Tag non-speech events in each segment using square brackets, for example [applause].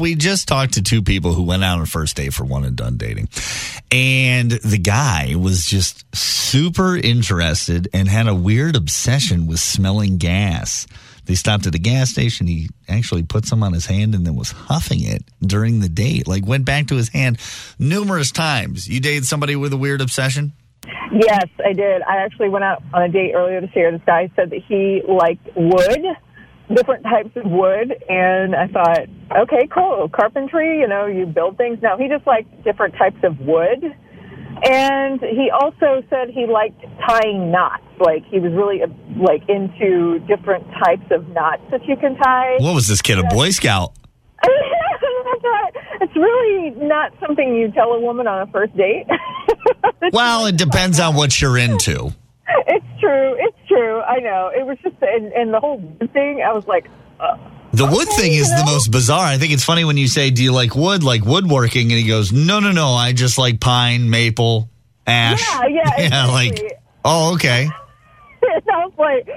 We just talked to two people who went out on a first date for one and done dating. And the guy was just super interested and had a weird obsession with smelling gas. They stopped at a gas station. He actually put some on his hand and then was huffing it during the date. Like went back to his hand numerous times. You dated somebody with a weird obsession? Yes, I did. I actually went out on a date earlier this year. This guy said that he liked wood, different types of wood, and I thought, okay, cool, carpentry. You know, you build things. No, he just liked different types of wood, and he also said he liked tying knots. Like he was really uh, like into different types of knots that you can tie. What was this kid, a Boy Scout? [laughs] It's really not something you tell a woman on a first date. [laughs] Well, it depends on what you're into. It's true. It's true. I know. It was just, and, and the whole thing, I was like, uh, The wood Okay, thing is you the most bizarre. I think it's funny when you say, Do you like wood, like woodworking? And he goes, No, no, no. I just like pine, maple, ash. Yeah, yeah, [laughs] exactly. like, oh, okay. [laughs] and I was like,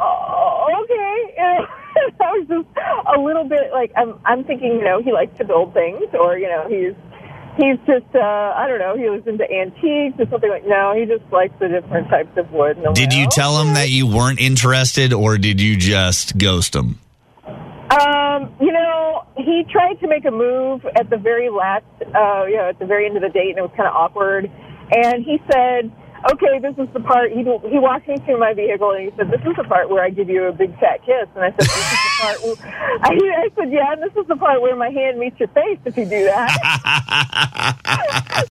oh, okay. [laughs] And I was just a little bit like, I'm, I'm thinking, you know, he likes to build things, or you know, he's, he's just, uh, I don't know, he was into antiques or something like. No, he just likes the different types of wood. And Did you tell him that you weren't interested or did you just ghost him? Um, you know, he tried to make a move at the very last, uh, you know, at the very end of the date, and it was kind of awkward. And he said, "Okay, this is the part." He he walked me to my vehicle, and he said, "This is the part where I give you a big fat kiss." And I said, "This is the part." Where, [laughs] I, I said, "Yeah, and this is the part where my hand meets your face if you do that." [laughs]